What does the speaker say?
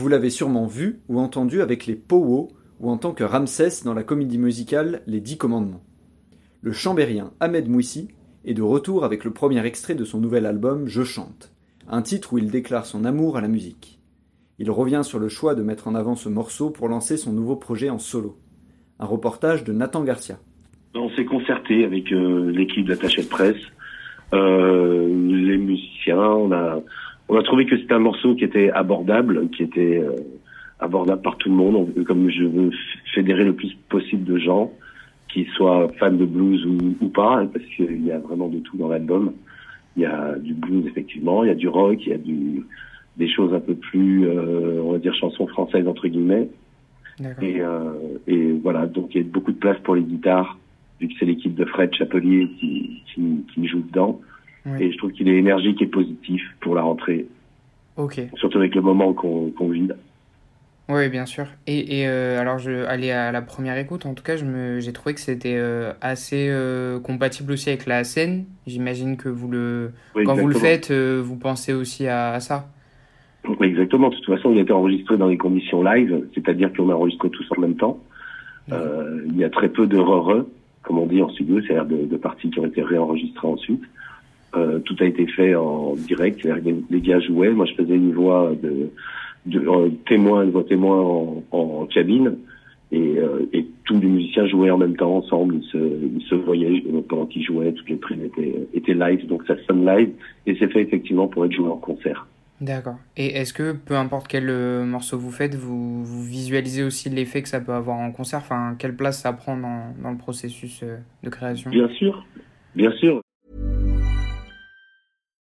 Vous l'avez sûrement vu ou entendu avec les Powo ou en tant que Ramsès dans la comédie musicale Les Dix Commandements. Le chambérien Ahmed Mouissi est de retour avec le premier extrait de son nouvel album Je chante, un titre où il déclare son amour à la musique. Il revient sur le choix de mettre en avant ce morceau pour lancer son nouveau projet en solo. Un reportage de Nathan Garcia. On s'est concerté avec euh, l'équipe de presse, euh, les musiciens. On a, on a trouvé que c'était un morceau qui était abordable, qui était euh, abordable par tout le monde. On- comme je veux fédérer le plus possible de gens, qui soient fans de blues ou, ou pas, hein, parce qu'il y a vraiment de tout dans l'album. Il y a du blues effectivement, il y a du rock, il y a du, des choses un peu plus, euh, on va dire chansons françaises entre guillemets. Et, euh, et voilà, donc il y a beaucoup de place pour les guitares, vu que c'est l'équipe de Fred Chapelier qui, qui, qui joue dedans. Oui. Et je trouve qu'il est énergique et positif pour la rentrée, Ok. surtout avec le moment qu'on qu'on vit. Oui, bien sûr. Et, et euh, alors, je aller à la première écoute, en tout cas, j'ai trouvé que c'était euh, assez euh, compatible aussi avec la scène. J'imagine que vous le, Oui, quand vous le faites, vous pensez aussi à, à ça. Oui, Exactement. De toute façon, il a été enregistré dans des conditions live, c'est-à-dire qu'on a enregistré tous en même temps. Il y a très peu de re comme on dit en studio, c'est-à-dire de, de parties qui ont été réenregistrées ensuite. Euh, tout a été fait en direct, les- les gars jouaient. Moi, je faisais une voix de, de euh, témoin, une voix témoin en, en cabine, et, euh, et tous les musiciens jouaient en même temps ensemble. Ils se, ils se voyaient pendant qu'ils jouaient. Toutes les prises étaient, étaient live, donc ça sonne live, et c'est fait effectivement pour être joué en concert. D'accord. Et est-ce que peu importe quel euh, morceau vous faites, vous, vous visualisez aussi l'effet que ça peut avoir en concert? Enfin, quelle place ça prend dans, dans le processus euh, de création? Bien sûr, bien sûr.